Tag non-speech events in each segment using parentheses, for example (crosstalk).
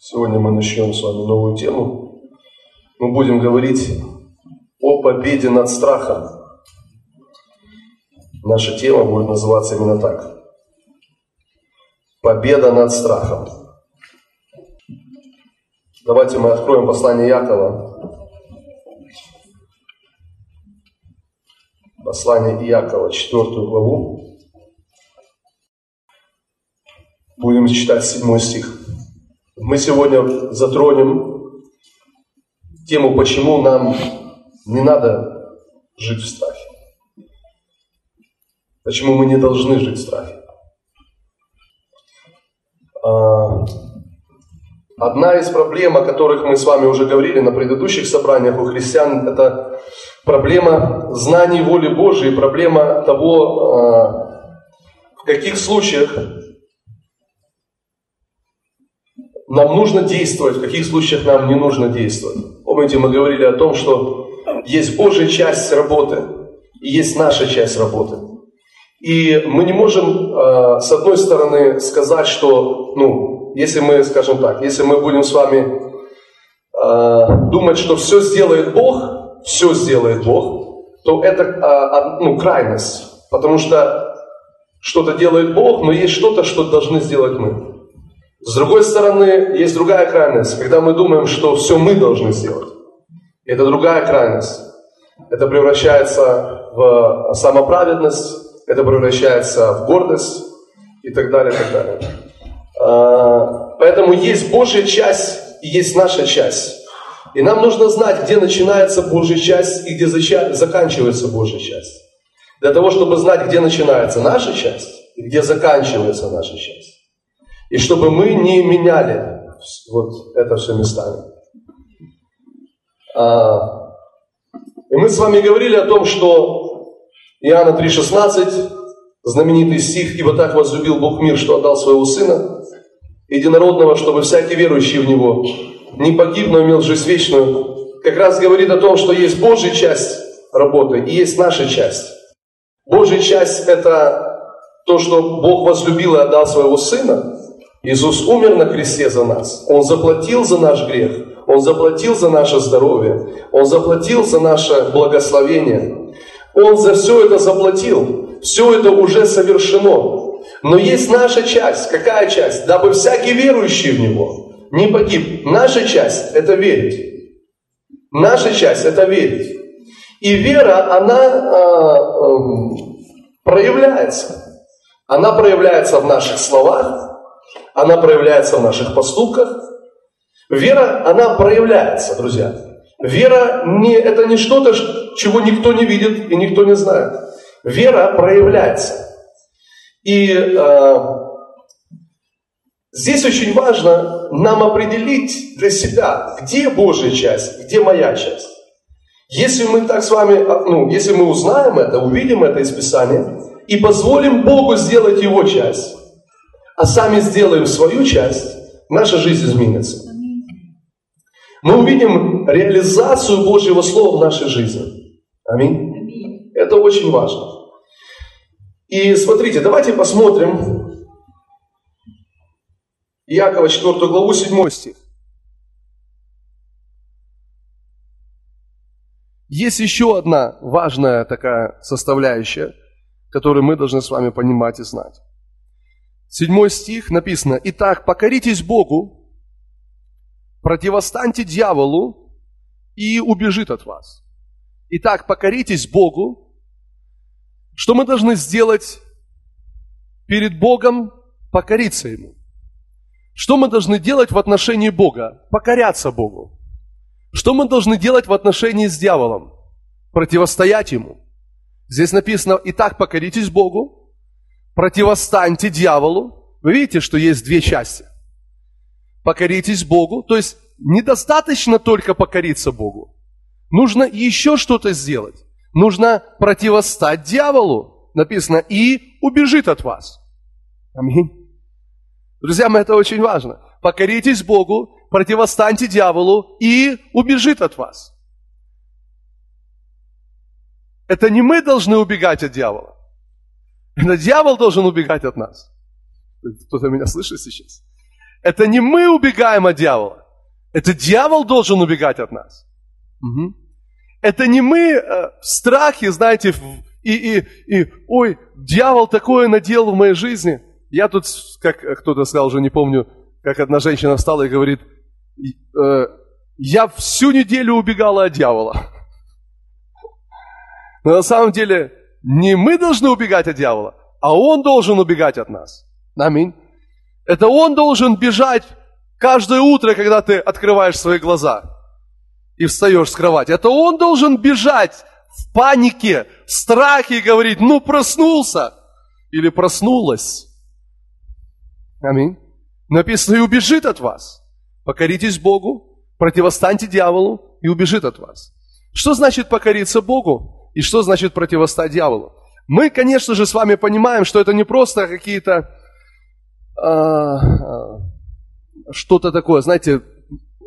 Сегодня мы начнем с вами новую тему. Мы будем говорить о победе над страхом. Наша тема будет называться именно так. Победа над страхом. Давайте мы откроем послание Якова. Послание Иакова, четвертую главу. Будем читать седьмой стих. Мы сегодня затронем тему, почему нам не надо жить в страхе. Почему мы не должны жить в страхе. А, одна из проблем, о которых мы с вами уже говорили на предыдущих собраниях у христиан, это проблема знаний воли Божией, проблема того, а, в каких случаях нам нужно действовать, в каких случаях нам не нужно действовать. Помните, мы говорили о том, что есть Божья часть работы и есть наша часть работы. И мы не можем, э, с одной стороны, сказать, что, ну, если мы, скажем так, если мы будем с вами э, думать, что все сделает Бог, все сделает Бог, то это э, ну, крайность. Потому что что-то делает Бог, но есть что-то, что должны сделать мы. С другой стороны, есть другая крайность, когда мы думаем, что все мы должны сделать. Это другая крайность. Это превращается в самоправедность, это превращается в гордость и так далее, и так далее. А, поэтому есть Божья часть и есть наша часть. И нам нужно знать, где начинается Божья часть и где заканчивается Божья часть. Для того, чтобы знать, где начинается наша часть и где заканчивается наша часть. И чтобы мы не меняли вот это все местами. А, и мы с вами говорили о том, что Иоанна 3,16, знаменитый стих, «Ибо так возлюбил Бог мир, что отдал своего Сына, единородного, чтобы всякий верующий в Него не погиб, но имел жизнь вечную», как раз говорит о том, что есть Божья часть работы и есть наша часть. Божья часть – это то, что Бог возлюбил и отдал своего Сына, Иисус умер на кресте за нас. Он заплатил за наш грех. Он заплатил за наше здоровье. Он заплатил за наше благословение. Он за все это заплатил. Все это уже совершено. Но есть наша часть. Какая часть? Дабы всякий верующий в Него не погиб. Наша часть – это верить. Наша часть – это верить. И вера, она э, э, проявляется. Она проявляется в наших словах, она проявляется в наших поступках. Вера, она проявляется, друзья. Вера не, это не что-то, чего никто не видит и никто не знает. Вера проявляется. И э, здесь очень важно нам определить для себя, где Божья часть, где моя часть. Если мы так с вами, а, ну, если мы узнаем это, увидим это из Писания и позволим Богу сделать Его часть, а сами сделаем свою часть, наша жизнь изменится. Мы увидим реализацию Божьего Слова в нашей жизни. Аминь. Это очень важно. И смотрите, давайте посмотрим Иакова 4 главу 7 стих. Есть еще одна важная такая составляющая, которую мы должны с вами понимать и знать. Седьмой стих написано, «Итак, покоритесь Богу, противостаньте дьяволу, и убежит от вас». Итак, покоритесь Богу. Что мы должны сделать перед Богом? Покориться Ему. Что мы должны делать в отношении Бога? Покоряться Богу. Что мы должны делать в отношении с дьяволом? Противостоять Ему. Здесь написано, итак, покоритесь Богу, противостаньте дьяволу. Вы видите, что есть две части. Покоритесь Богу. То есть недостаточно только покориться Богу. Нужно еще что-то сделать. Нужно противостать дьяволу. Написано, и убежит от вас. Аминь. Друзья мои, это очень важно. Покоритесь Богу, противостаньте дьяволу и убежит от вас. Это не мы должны убегать от дьявола. Это дьявол должен убегать от нас. Кто-то меня слышит сейчас? Это не мы убегаем от дьявола. Это дьявол должен убегать от нас. Угу. Это не мы э, в страхе, знаете, и, и, и, ой, дьявол такое наделал в моей жизни. Я тут, как кто-то сказал, уже не помню, как одна женщина встала и говорит, э, я всю неделю убегала от дьявола. Но на самом деле не мы должны убегать от дьявола, а он должен убегать от нас. Аминь. Это он должен бежать каждое утро, когда ты открываешь свои глаза и встаешь с кровати. Это он должен бежать в панике, в страхе и говорить, ну проснулся или проснулась. Аминь. Написано, и убежит от вас. Покоритесь Богу, противостаньте дьяволу и убежит от вас. Что значит покориться Богу и что значит противостать дьяволу? Мы, конечно же, с вами понимаем, что это не просто какие-то а, что-то такое, знаете,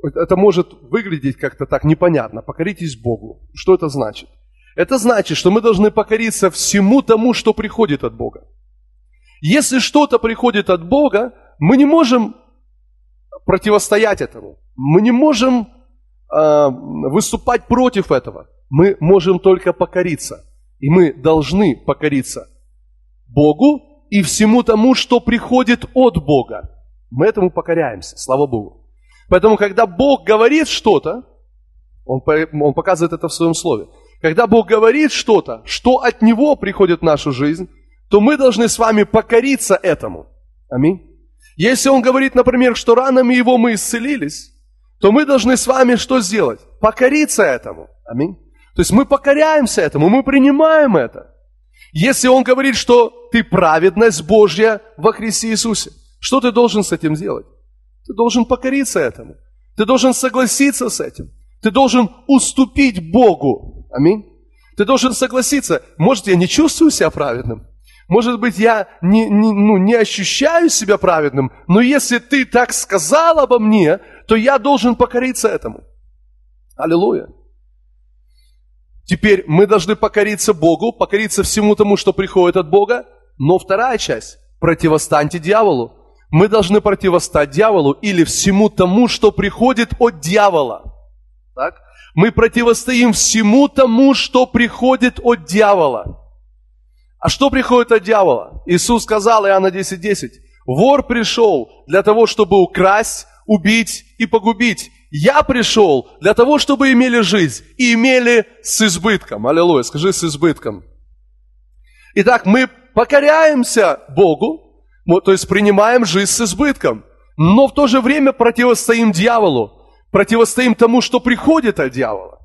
это может выглядеть как-то так непонятно. Покоритесь Богу. Что это значит? Это значит, что мы должны покориться всему тому, что приходит от Бога. Если что-то приходит от Бога, мы не можем противостоять этому. Мы не можем э, выступать против этого. Мы можем только покориться. И мы должны покориться Богу и всему тому, что приходит от Бога. Мы этому покоряемся, слава Богу. Поэтому, когда Бог говорит что-то, он, он показывает это в своем слове. Когда Бог говорит что-то, что от Него приходит в нашу жизнь, то мы должны с вами покориться этому. Аминь. Если Он говорит, например, что ранами Его мы исцелились, то мы должны с вами что сделать? Покориться этому. Аминь. То есть мы покоряемся этому, мы принимаем это. Если Он говорит, что ты праведность Божья во Христе Иисусе, что ты должен с этим сделать? Ты должен покориться этому. Ты должен согласиться с этим. Ты должен уступить Богу. Аминь. Ты должен согласиться. Может, я не чувствую себя праведным. Может быть, я не, не, ну, не ощущаю себя праведным. Но если ты так сказал обо мне, то я должен покориться этому. Аллилуйя. Теперь мы должны покориться Богу, покориться всему тому, что приходит от Бога. Но вторая часть – противостаньте дьяволу. Мы должны противостать дьяволу или всему тому, что приходит от дьявола. Так? Мы противостоим всему тому, что приходит от дьявола. А что приходит от дьявола? Иисус сказал, Иоанна 10.10, 10, вор пришел для того, чтобы украсть, убить и погубить. Я пришел для того, чтобы имели жизнь и имели с избытком. Аллилуйя, скажи с избытком. Итак, мы покоряемся Богу, то есть принимаем жизнь с избытком, но в то же время противостоим дьяволу, противостоим тому, что приходит от дьявола.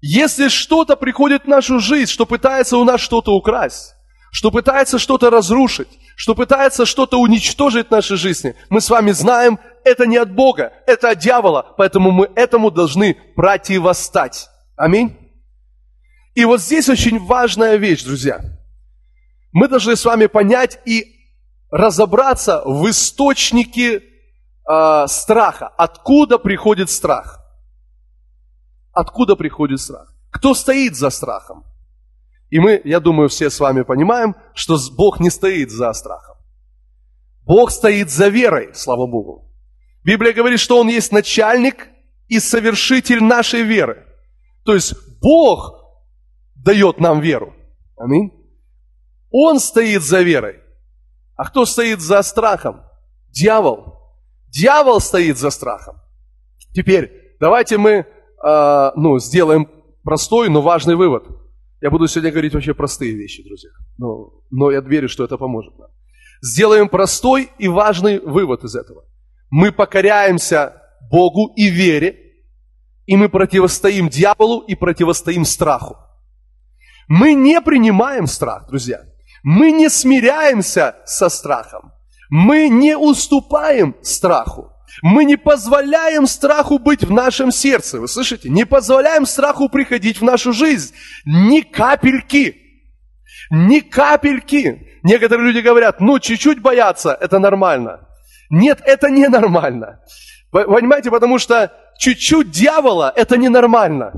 Если что-то приходит в нашу жизнь, что пытается у нас что-то украсть, что пытается что-то разрушить, что пытается что-то уничтожить в нашей жизни, мы с вами знаем, это не от Бога, это от дьявола, поэтому мы этому должны противостать. Аминь. И вот здесь очень важная вещь, друзья. Мы должны с вами понять и разобраться в источнике э, страха. Откуда приходит страх? Откуда приходит страх? Кто стоит за страхом? И мы, я думаю, все с вами понимаем, что Бог не стоит за страхом. Бог стоит за верой, слава Богу. Библия говорит, что Он есть начальник и совершитель нашей веры. То есть Бог дает нам веру. Аминь. Он стоит за верой. А кто стоит за страхом? Дьявол. Дьявол стоит за страхом. Теперь давайте мы э, ну, сделаем простой, но важный вывод. Я буду сегодня говорить вообще простые вещи, друзья. Но, но я верю, что это поможет нам. Сделаем простой и важный вывод из этого. Мы покоряемся Богу и вере, и мы противостоим дьяволу и противостоим страху. Мы не принимаем страх, друзья. Мы не смиряемся со страхом. Мы не уступаем страху. Мы не позволяем страху быть в нашем сердце. Вы слышите? Не позволяем страху приходить в нашу жизнь. Ни капельки. Ни капельки. Некоторые люди говорят, ну, чуть-чуть бояться, это нормально. Нет, это не нормально. Понимаете, потому что чуть-чуть дьявола – это ненормально.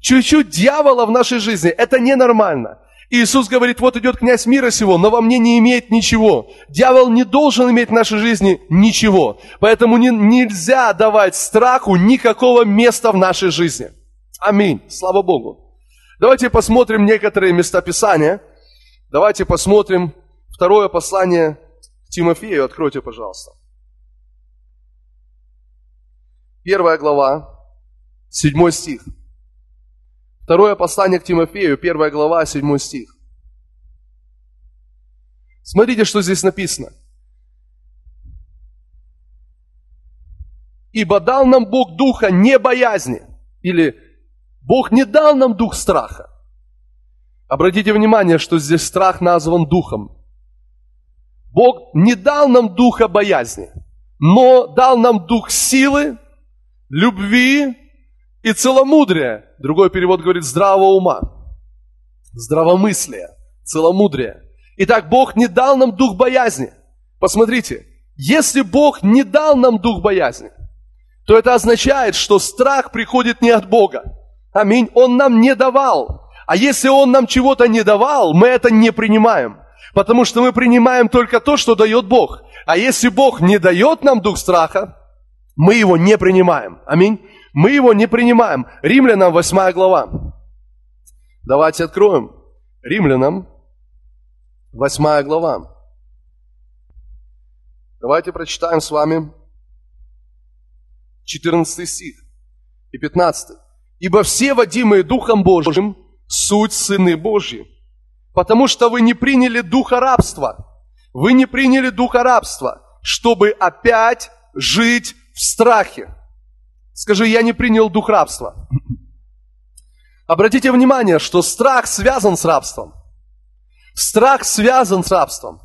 Чуть-чуть дьявола в нашей жизни – это ненормально. Иисус говорит, вот идет князь мира сего, но во мне не имеет ничего. Дьявол не должен иметь в нашей жизни ничего. Поэтому не, нельзя давать страху никакого места в нашей жизни. Аминь. Слава Богу. Давайте посмотрим некоторые места Писания. Давайте посмотрим второе послание к Тимофею. Откройте, пожалуйста. Первая глава, седьмой стих. Второе послание к Тимофею, первая глава, седьмой стих. Смотрите, что здесь написано. Ибо дал нам Бог духа не боязни. Или Бог не дал нам дух страха. Обратите внимание, что здесь страх назван духом. Бог не дал нам духа боязни, но дал нам дух силы, любви и целомудрия. Другой перевод говорит здравого ума, здравомыслия, целомудрия. Итак, Бог не дал нам дух боязни. Посмотрите, если Бог не дал нам дух боязни, то это означает, что страх приходит не от Бога. Аминь. Он нам не давал. А если Он нам чего-то не давал, мы это не принимаем. Потому что мы принимаем только то, что дает Бог. А если Бог не дает нам дух страха, мы его не принимаем. Аминь. Мы его не принимаем. Римлянам 8 глава. Давайте откроем. Римлянам 8 глава. Давайте прочитаем с вами 14 стих и 15. «Ибо все, водимые Духом Божьим, суть сыны Божьи, потому что вы не приняли духа рабства, вы не приняли духа рабства, чтобы опять жить в страхе. Скажи, я не принял дух рабства. Обратите внимание, что страх связан с рабством. Страх связан с рабством.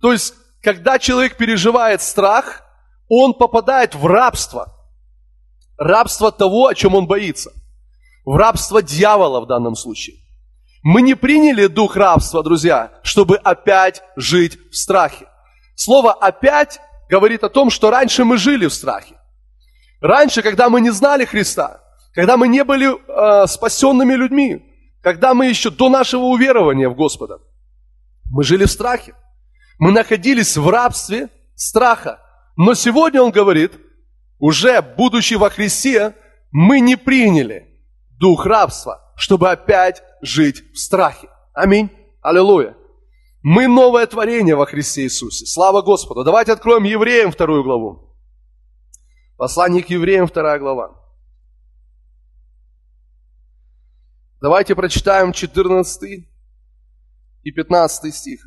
То есть, когда человек переживает страх, он попадает в рабство. Рабство того, о чем он боится. В рабство дьявола в данном случае. Мы не приняли дух рабства, друзья, чтобы опять жить в страхе. Слово «опять» говорит о том, что раньше мы жили в страхе. Раньше, когда мы не знали Христа, когда мы не были э, спасенными людьми, когда мы еще до нашего уверования в Господа, мы жили в страхе. Мы находились в рабстве страха. Но сегодня он говорит, уже будучи во Христе, мы не приняли дух рабства, чтобы опять жить в страхе. Аминь. Аллилуйя. Мы новое творение во Христе Иисусе. Слава Господу. Давайте откроем Евреям вторую главу. Послание к евреям, вторая глава. Давайте прочитаем 14 и 15 стих.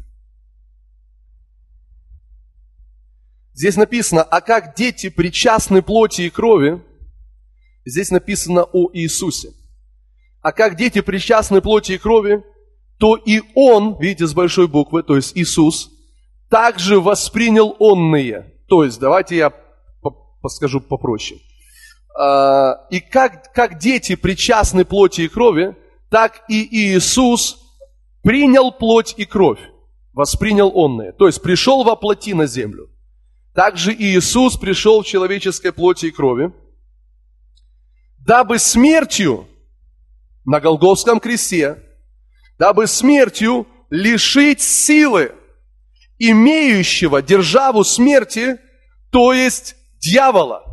Здесь написано, а как дети причастны плоти и крови, здесь написано о Иисусе. А как дети причастны плоти и крови, то и Он, видите, с большой буквы, то есть Иисус, также воспринял онные. То есть, давайте я скажу попроще. А, и как, как дети причастны плоти и крови, так и Иисус принял плоть и кровь, воспринял онное. То есть пришел во плоти на землю. Также и Иисус пришел в человеческой плоти и крови, дабы смертью на Голгофском кресте, дабы смертью лишить силы имеющего державу смерти, то есть дьявола.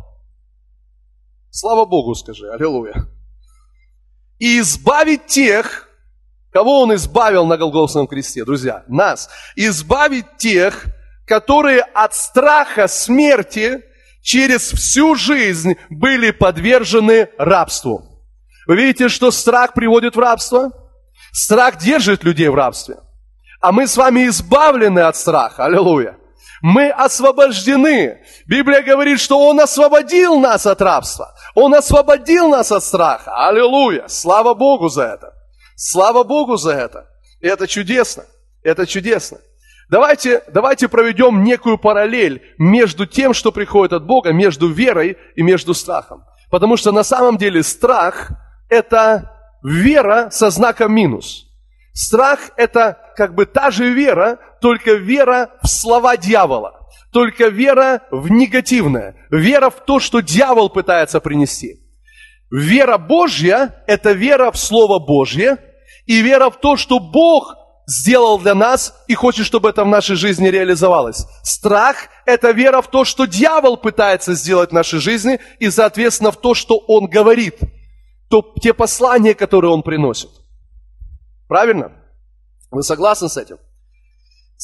Слава Богу, скажи, аллилуйя. И избавить тех, кого Он избавил на Голгофском кресте, друзья, нас. Избавить тех, которые от страха смерти через всю жизнь были подвержены рабству. Вы видите, что страх приводит в рабство? Страх держит людей в рабстве. А мы с вами избавлены от страха. Аллилуйя. Мы освобождены. Библия говорит, что Он освободил нас от рабства. Он освободил нас от страха. Аллилуйя. Слава Богу за это. Слава Богу за это. И это чудесно. Это чудесно. Давайте, давайте проведем некую параллель между тем, что приходит от Бога, между верой и между страхом. Потому что на самом деле страх – это вера со знаком минус. Страх – это как бы та же вера, только вера в слова дьявола. Только вера в негативное. Вера в то, что дьявол пытается принести. Вера Божья – это вера в Слово Божье. И вера в то, что Бог сделал для нас и хочет, чтобы это в нашей жизни реализовалось. Страх – это вера в то, что дьявол пытается сделать в нашей жизни, и, соответственно, в то, что он говорит, то, те послания, которые он приносит. Правильно? Вы согласны с этим?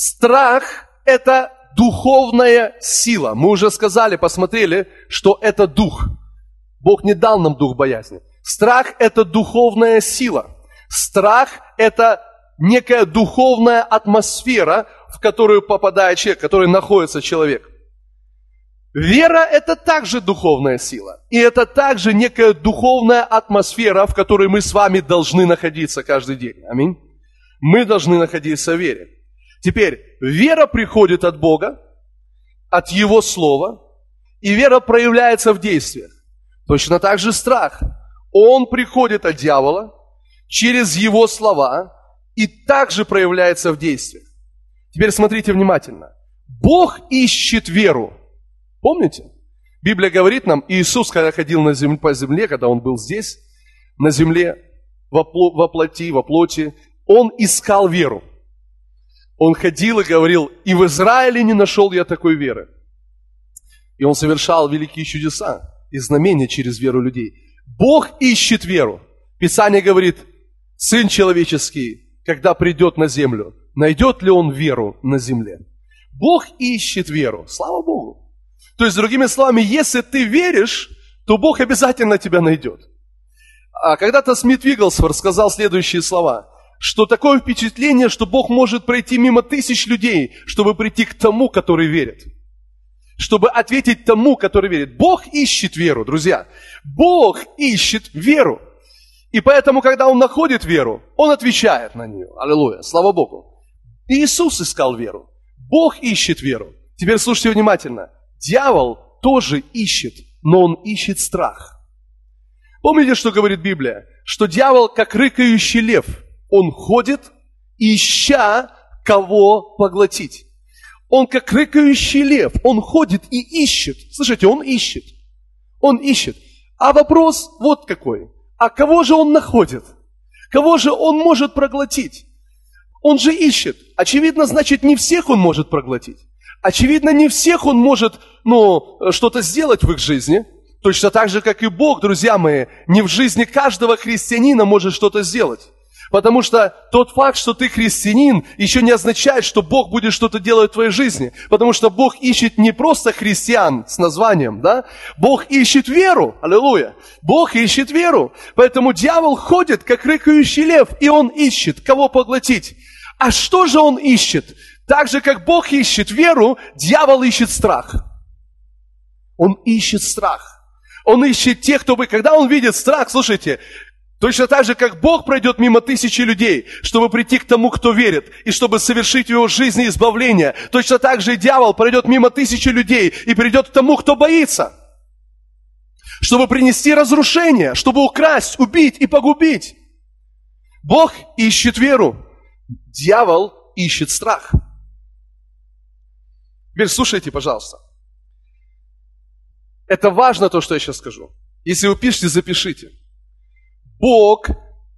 Страх – это духовная сила. Мы уже сказали, посмотрели, что это дух. Бог не дал нам дух боязни. Страх – это духовная сила. Страх – это некая духовная атмосфера, в которую попадает человек, в которой находится человек. Вера – это также духовная сила. И это также некая духовная атмосфера, в которой мы с вами должны находиться каждый день. Аминь. Мы должны находиться в вере. Теперь, вера приходит от Бога, от Его Слова, и вера проявляется в действиях. Точно так же страх. Он приходит от дьявола через Его слова, и также проявляется в действиях. Теперь смотрите внимательно. Бог ищет веру. Помните? Библия говорит нам, Иисус, когда ходил на земле, по земле, когда Он был здесь, на земле, во, плоти, во плоти, Он искал веру. Он ходил и говорил, и в Израиле не нашел я такой веры. И Он совершал великие чудеса и знамения через веру людей. Бог ищет веру. Писание говорит, Сын человеческий когда придет на землю, найдет ли он веру на земле? Бог ищет веру, слава Богу. То есть, другими словами, если ты веришь, то Бог обязательно тебя найдет. А когда-то Смит Вигглсворт сказал следующие слова, что такое впечатление, что Бог может пройти мимо тысяч людей, чтобы прийти к тому, который верит. Чтобы ответить тому, который верит. Бог ищет веру, друзья. Бог ищет веру. И поэтому, когда он находит веру, он отвечает на нее. Аллилуйя, слава Богу. Иисус искал веру. Бог ищет веру. Теперь слушайте внимательно. Дьявол тоже ищет, но он ищет страх. Помните, что говорит Библия? Что дьявол, как рыкающий лев, он ходит, ища кого поглотить. Он как рыкающий лев, он ходит и ищет. Слышите, он ищет. Он ищет. А вопрос вот какой. А кого же он находит? Кого же он может проглотить? Он же ищет. Очевидно, значит, не всех он может проглотить. Очевидно, не всех он может, ну, что-то сделать в их жизни. Точно так же, как и Бог, друзья мои, не в жизни каждого христианина может что-то сделать. Потому что тот факт, что ты христианин, еще не означает, что Бог будет что-то делать в твоей жизни. Потому что Бог ищет не просто христиан с названием, да? Бог ищет веру. Аллилуйя. Бог ищет веру. Поэтому дьявол ходит, как рыкающий лев, и он ищет, кого поглотить. А что же он ищет? Так же, как Бог ищет веру, дьявол ищет страх. Он ищет страх. Он ищет тех, кто бы, когда он видит страх, слушайте, Точно так же, как Бог пройдет мимо тысячи людей, чтобы прийти к тому, кто верит, и чтобы совершить в его жизни избавление. Точно так же и дьявол пройдет мимо тысячи людей и придет к тому, кто боится. Чтобы принести разрушение, чтобы украсть, убить и погубить. Бог ищет веру, дьявол ищет страх. Теперь слушайте, пожалуйста. Это важно то, что я сейчас скажу. Если вы пишете, запишите. Бог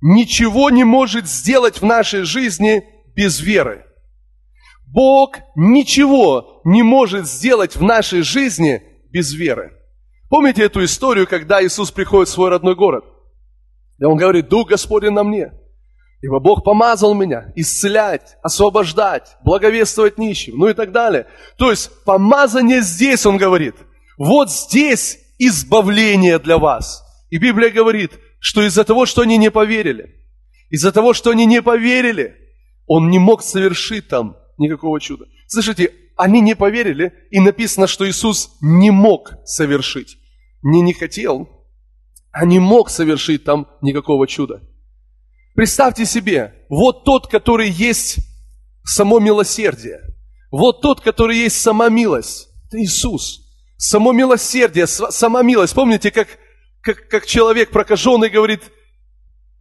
ничего не может сделать в нашей жизни без веры. Бог ничего не может сделать в нашей жизни без веры. Помните эту историю, когда Иисус приходит в свой родной город? И он говорит, Дух Господень на мне. Ибо Бог помазал меня исцелять, освобождать, благовествовать нищим, ну и так далее. То есть помазание здесь, он говорит. Вот здесь избавление для вас. И Библия говорит, что из-за того, что они не поверили, из-за того, что они не поверили, он не мог совершить там никакого чуда. Слышите, они не поверили, и написано, что Иисус не мог совершить. Не не хотел, а не мог совершить там никакого чуда. Представьте себе, вот тот, который есть само милосердие, вот тот, который есть сама милость, это Иисус. Само милосердие, сама милость. Помните, как как, как человек прокаженный говорит,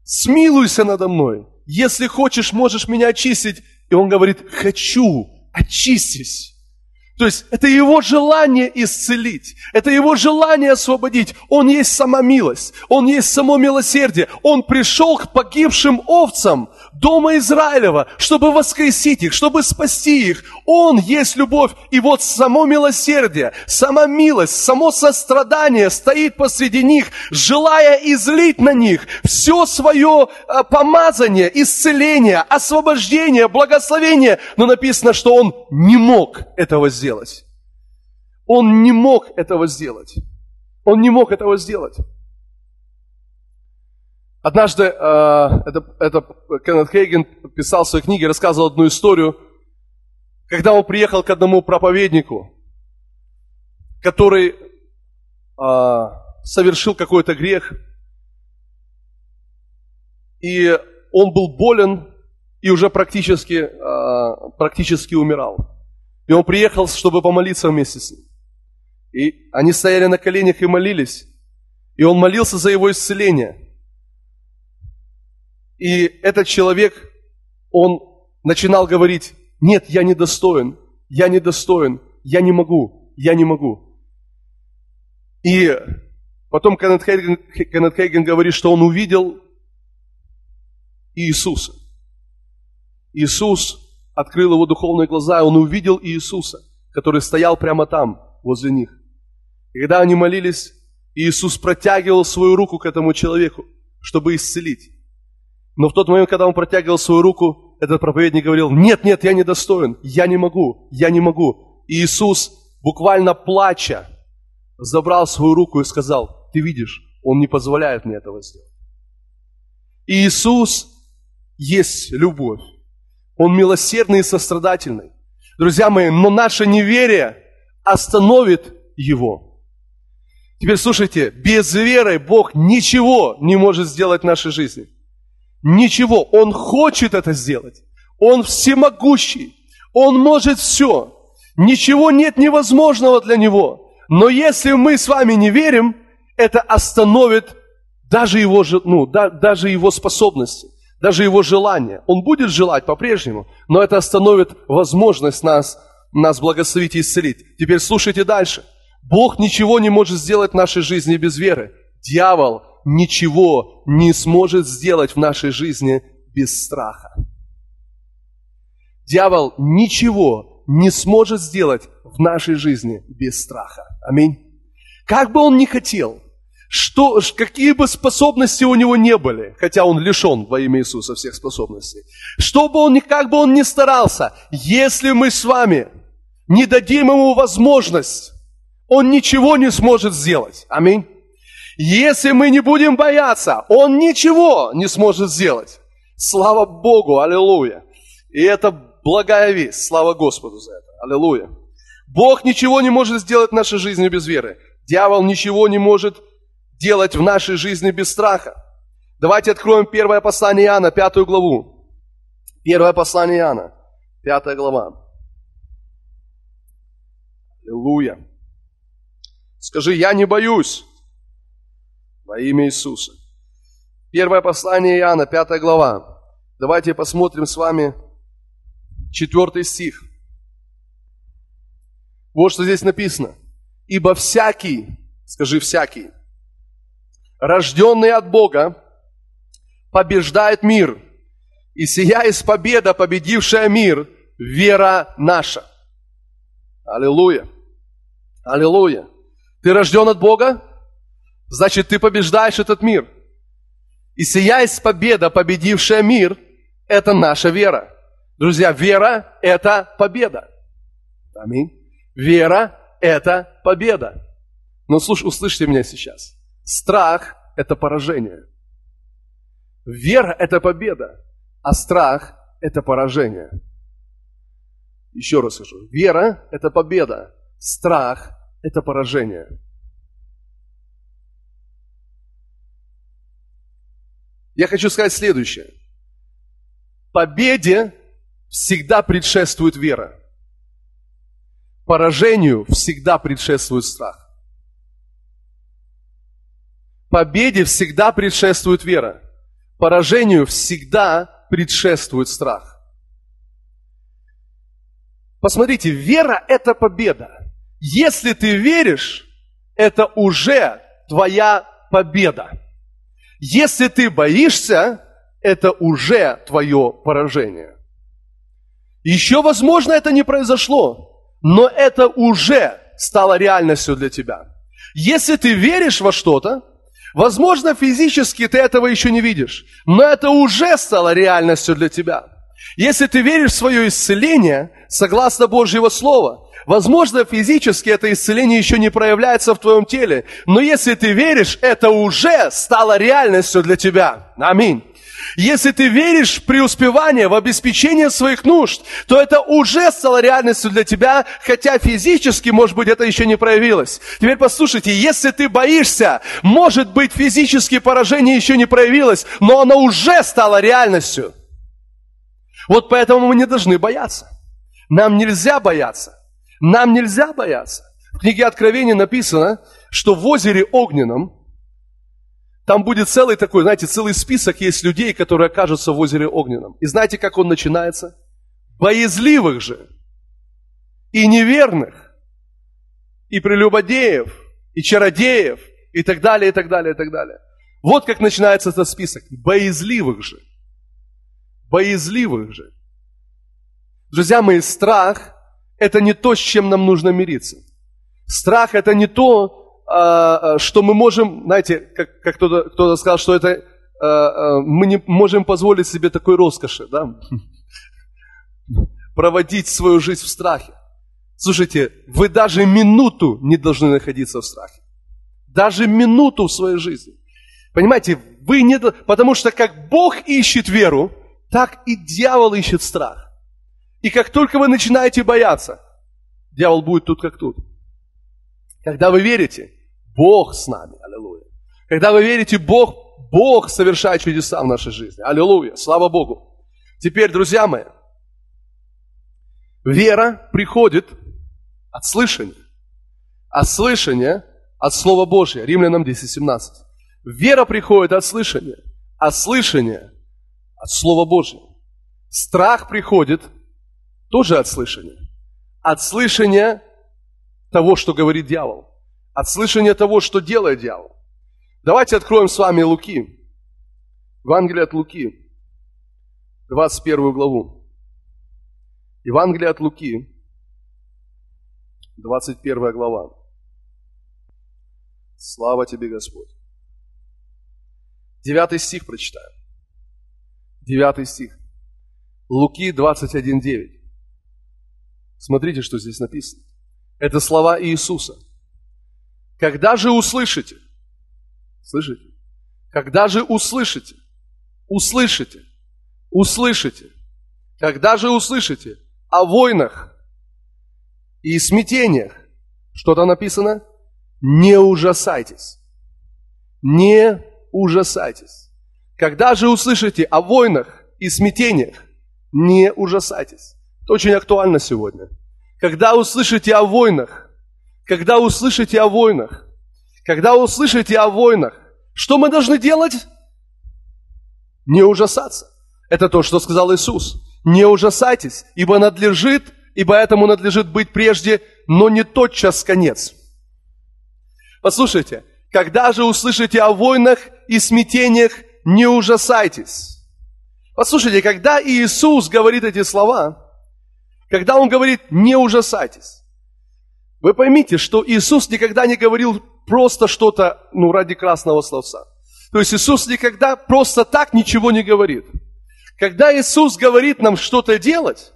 смилуйся надо мной. Если хочешь, можешь меня очистить. И он говорит, хочу, очистись. То есть это его желание исцелить, это его желание освободить. Он есть сама милость, он есть само милосердие. Он пришел к погибшим овцам дома Израилева, чтобы воскресить их, чтобы спасти их. Он есть любовь. И вот само милосердие, сама милость, само сострадание стоит посреди них, желая излить на них все свое а, помазание, исцеление, освобождение, благословение. Но написано, что он не мог этого сделать. Он не мог этого сделать. Он не мог этого сделать. Однажды э, это, это Кеннет Хейген писал в своей книге, рассказывал одну историю, когда он приехал к одному проповеднику, который э, совершил какой-то грех, и он был болен и уже практически, э, практически умирал. И он приехал, чтобы помолиться вместе с ним. И они стояли на коленях и молились. И он молился за его исцеление. И этот человек, он начинал говорить, нет, я недостоин, я недостоин, я не могу, я не могу. И потом Кеннет Хейген, Кеннет Хейген говорит, что он увидел Иисуса. Иисус открыл его духовные глаза, и он увидел Иисуса, который стоял прямо там, возле них. И когда они молились, Иисус протягивал свою руку к этому человеку, чтобы исцелить. Но в тот момент, когда он протягивал свою руку, этот проповедник говорил, нет, нет, я не достоин, я не могу, я не могу. И Иисус, буквально плача, забрал свою руку и сказал, ты видишь, он не позволяет мне этого сделать. И Иисус есть любовь. Он милосердный и сострадательный. Друзья мои, но наше неверие остановит его. Теперь слушайте, без веры Бог ничего не может сделать в нашей жизни. Ничего. Он хочет это сделать. Он всемогущий. Он может все. Ничего нет невозможного для Него. Но если мы с вами не верим, это остановит даже его, ну, да, даже его способности даже его желание. Он будет желать по-прежнему, но это остановит возможность нас, нас благословить и исцелить. Теперь слушайте дальше. Бог ничего не может сделать в нашей жизни без веры. Дьявол ничего не сможет сделать в нашей жизни без страха. Дьявол ничего не сможет сделать в нашей жизни без страха. Аминь. Как бы он ни хотел – что, какие бы способности у него не были, хотя он лишен во имя Иисуса всех способностей, что бы он, как бы он ни старался, если мы с вами не дадим ему возможность, он ничего не сможет сделать. Аминь. Если мы не будем бояться, он ничего не сможет сделать. Слава Богу, аллилуйя. И это благая весть. Слава Господу за это. Аллилуйя. Бог ничего не может сделать в нашей жизни без веры. Дьявол ничего не может делать в нашей жизни без страха. Давайте откроем первое послание Иоанна, пятую главу. Первое послание Иоанна, пятая глава. Аллилуйя. Скажи, я не боюсь во имя Иисуса. Первое послание Иоанна, пятая глава. Давайте посмотрим с вами четвертый стих. Вот что здесь написано. Ибо всякий, скажи всякий, рожденный от Бога, побеждает мир. И сия есть победа, победившая мир, вера наша. Аллилуйя. Аллилуйя. Ты рожден от Бога, значит, ты побеждаешь этот мир. И сия есть победа, победившая мир, это наша вера. Друзья, вера – это победа. Аминь. Вера – это победа. Но слушай, услышьте меня сейчас. Страх – это поражение. Вера – это победа, а страх – это поражение. Еще раз скажу. Вера – это победа, страх – это поражение. Я хочу сказать следующее. Победе всегда предшествует вера. Поражению всегда предшествует страх. Победе всегда предшествует вера. Поражению всегда предшествует страх. Посмотрите, вера – это победа. Если ты веришь, это уже твоя победа. Если ты боишься, это уже твое поражение. Еще, возможно, это не произошло, но это уже стало реальностью для тебя. Если ты веришь во что-то, возможно, физически ты этого еще не видишь, но это уже стало реальностью для тебя. Если ты веришь в свое исцеление, согласно Божьего Слова, возможно, физически это исцеление еще не проявляется в твоем теле, но если ты веришь, это уже стало реальностью для тебя. Аминь. Если ты веришь в преуспевание, в обеспечение своих нужд, то это уже стало реальностью для тебя, хотя физически, может быть, это еще не проявилось. Теперь послушайте, если ты боишься, может быть, физически поражение еще не проявилось, но оно уже стало реальностью. Вот поэтому мы не должны бояться. Нам нельзя бояться. Нам нельзя бояться. В книге Откровения написано, что в озере Огненном там будет целый такой, знаете, целый список есть людей, которые окажутся в озере Огненном. И знаете, как он начинается? Боязливых же, и неверных, и прелюбодеев, и чародеев, и так далее, и так далее, и так далее. Вот как начинается этот список. Боязливых же. Боязливых же. Друзья мои, страх – это не то, с чем нам нужно мириться. Страх – это не то, а, а, что мы можем, знаете, как, как кто-то, кто сказал, что это а, мы не можем позволить себе такой роскоши, да? проводить свою жизнь в страхе. Слушайте, вы даже минуту не должны находиться в страхе. Даже минуту в своей жизни. Понимаете, вы не... Потому что как Бог ищет веру, так и дьявол ищет страх. И как только вы начинаете бояться, дьявол будет тут как тут. Когда вы верите, Бог с нами. Аллилуйя. Когда вы верите, Бог, Бог совершает чудеса в нашей жизни. Аллилуйя. Слава Богу. Теперь, друзья мои, вера приходит от слышания. А слышание от Слова Божьего. Римлянам 10.17. Вера приходит от слышания, а слышание от Слова Божьего. Страх приходит тоже от слышания. От слышания того, что говорит дьявол от слышания того, что делает дьявол. Давайте откроем с вами Луки. Евангелие от Луки, 21 главу. Евангелие от Луки, 21 глава. Слава тебе, Господь. Девятый стих прочитаем. Девятый стих. Луки 21.9. Смотрите, что здесь написано. Это слова Иисуса – когда же услышите? Слышите? Когда же услышите? Услышите. Услышите. Когда же услышите о войнах и смятениях, что там написано? Не ужасайтесь. Не ужасайтесь. Когда же услышите о войнах и смятениях, не ужасайтесь. Это очень актуально сегодня. Когда услышите о войнах когда услышите о войнах, когда услышите о войнах, что мы должны делать? Не ужасаться. Это то, что сказал Иисус. Не ужасайтесь, ибо надлежит, ибо этому надлежит быть прежде, но не тотчас конец. Послушайте, когда же услышите о войнах и смятениях, не ужасайтесь. Послушайте, когда Иисус говорит эти слова, когда Он говорит, не ужасайтесь, вы поймите, что Иисус никогда не говорил просто что-то, ну, ради красного словца. То есть Иисус никогда просто так ничего не говорит. Когда Иисус говорит нам что-то делать,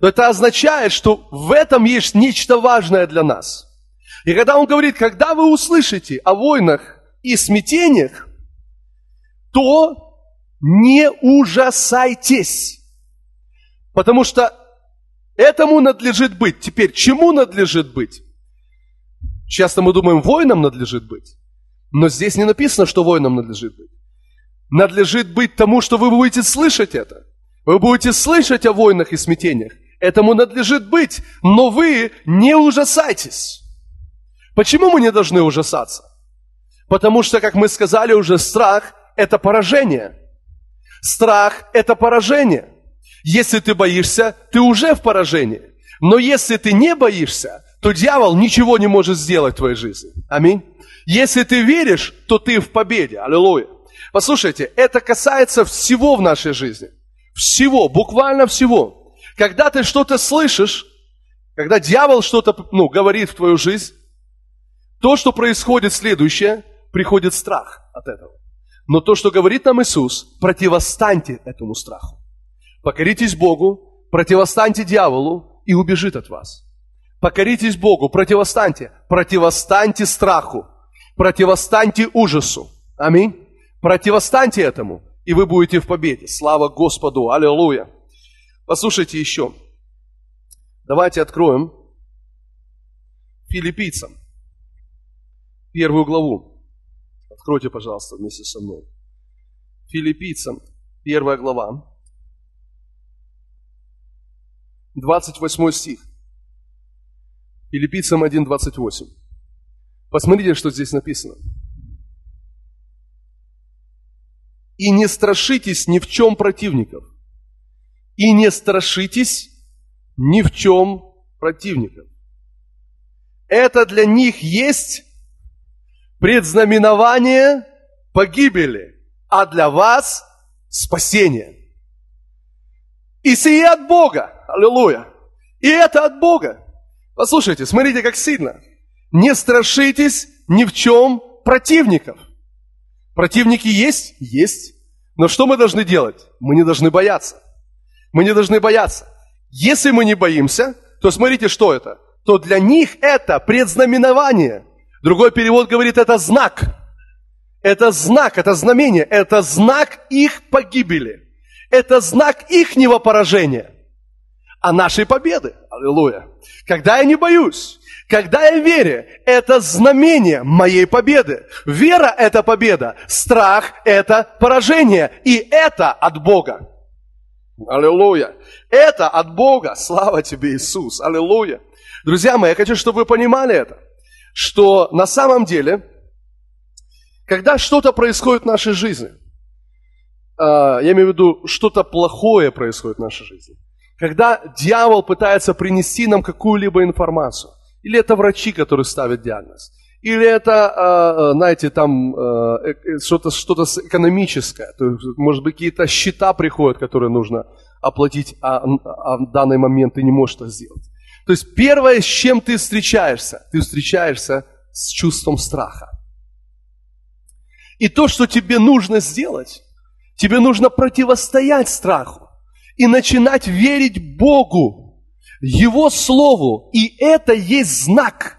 это означает, что в этом есть нечто важное для нас. И когда Он говорит, когда вы услышите о войнах и смятениях, то не ужасайтесь. Потому что этому надлежит быть. Теперь, чему надлежит быть? Часто мы думаем, воинам надлежит быть. Но здесь не написано, что воинам надлежит быть. Надлежит быть тому, что вы будете слышать это. Вы будете слышать о войнах и смятениях. Этому надлежит быть. Но вы не ужасайтесь. Почему мы не должны ужасаться? Потому что, как мы сказали уже, страх – это поражение. Страх – это поражение. Если ты боишься, ты уже в поражении. Но если ты не боишься, то дьявол ничего не может сделать в твоей жизни. Аминь. Если ты веришь, то ты в победе. Аллилуйя. Послушайте, это касается всего в нашей жизни. Всего, буквально всего. Когда ты что-то слышишь, когда дьявол что-то ну, говорит в твою жизнь, то, что происходит следующее, приходит страх от этого. Но то, что говорит нам Иисус, противостаньте этому страху. Покоритесь Богу, противостаньте дьяволу и убежит от вас. Покоритесь Богу, противостаньте, противостаньте страху, противостаньте ужасу. Аминь. Противостаньте этому, и вы будете в победе. Слава Господу! Аллилуйя! Послушайте еще. Давайте откроем филиппийцам первую главу. Откройте, пожалуйста, вместе со мной. Филиппийцам первая глава. 28 стих. Филиппийцам 1.28. Посмотрите, что здесь написано. И не страшитесь ни в чем противников. И не страшитесь ни в чем противников. Это для них есть предзнаменование погибели, а для вас спасение. И сие от Бога. Аллилуйя. И это от Бога. Послушайте, смотрите, как сильно. Не страшитесь ни в чем противников. Противники есть? Есть. Но что мы должны делать? Мы не должны бояться. Мы не должны бояться. Если мы не боимся, то смотрите, что это. То для них это предзнаменование. Другой перевод говорит, это знак. Это знак, это знамение, это знак их погибели. Это знак ихнего поражения, а нашей победы. Аллилуйя. Когда я не боюсь, когда я верю, это знамение моей победы. Вера – это победа, страх – это поражение, и это от Бога. Аллилуйя. Это от Бога. Слава тебе, Иисус. Аллилуйя. Друзья мои, я хочу, чтобы вы понимали это, что на самом деле, когда что-то происходит в нашей жизни, а, я имею в виду, что-то плохое происходит в нашей жизни, когда дьявол пытается принести нам какую-либо информацию, или это врачи, которые ставят диагноз. Или это, а, а, знаете, там э, что-то что экономическое. То есть, может быть, какие-то счета приходят, которые нужно оплатить, а, а в данный момент ты не можешь это сделать. То есть первое, с чем ты встречаешься, ты встречаешься с чувством страха. И то, что тебе нужно сделать, тебе нужно противостоять страху и начинать верить Богу, его Слову. И это есть знак.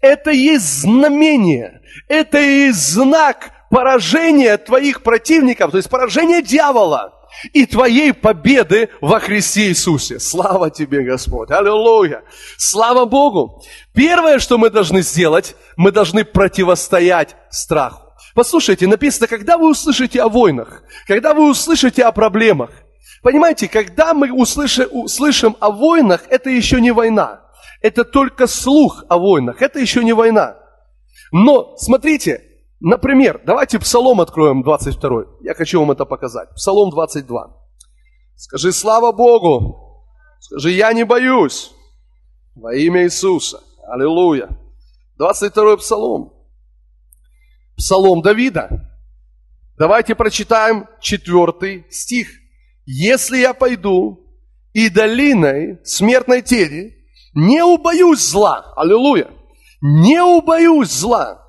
Это есть знамение. Это есть знак поражения твоих противников, то есть поражения дьявола и твоей победы во Христе Иисусе. Слава тебе, Господь! Аллилуйя! Слава Богу! Первое, что мы должны сделать, мы должны противостоять страху. Послушайте, написано, когда вы услышите о войнах, когда вы услышите о проблемах, Понимаете, когда мы услышим, услышим о войнах, это еще не война. Это только слух о войнах, это еще не война. Но, смотрите, например, давайте Псалом откроем 22. Я хочу вам это показать. Псалом 22. Скажи, слава Богу. Скажи, я не боюсь. Во имя Иисуса. Аллилуйя. 22 Псалом. Псалом Давида. Давайте прочитаем 4 стих. Если я пойду и долиной смертной тени, не убоюсь зла. Аллилуйя. Не убоюсь зла.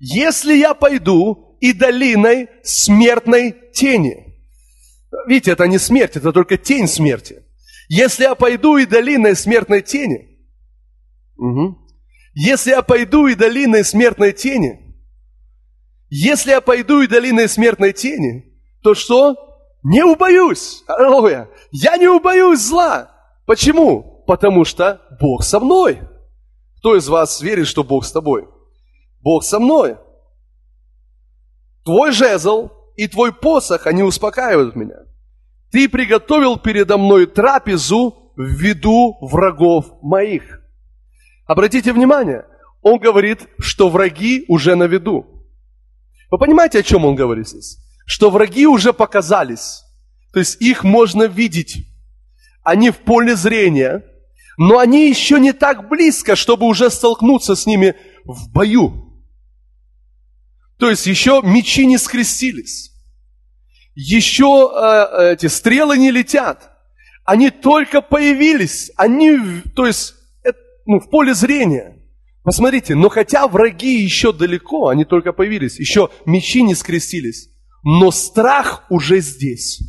Если я пойду и долиной смертной тени. Видите, это не смерть, это только тень смерти. Если я пойду и долиной смертной тени, угу. если я пойду и долиной смертной тени, если я пойду и долиной смертной тени, то что? Не убоюсь. Аллилуйя. Я не убоюсь зла. Почему? Потому что Бог со мной. Кто из вас верит, что Бог с тобой? Бог со мной. Твой жезл и твой посох, они успокаивают меня. Ты приготовил передо мной трапезу в виду врагов моих. Обратите внимание, он говорит, что враги уже на виду. Вы понимаете, о чем он говорит здесь? Что враги уже показались. То есть их можно видеть. Они в поле зрения. но они еще не так близко, чтобы уже столкнуться с ними в бою. То есть еще мечи не скрестились, еще э, эти стрелы не летят, они только появились, они, то есть, это, ну, в поле зрения. Посмотрите, но хотя враги еще далеко, они только появились, еще мечи не скрестились, но страх уже здесь.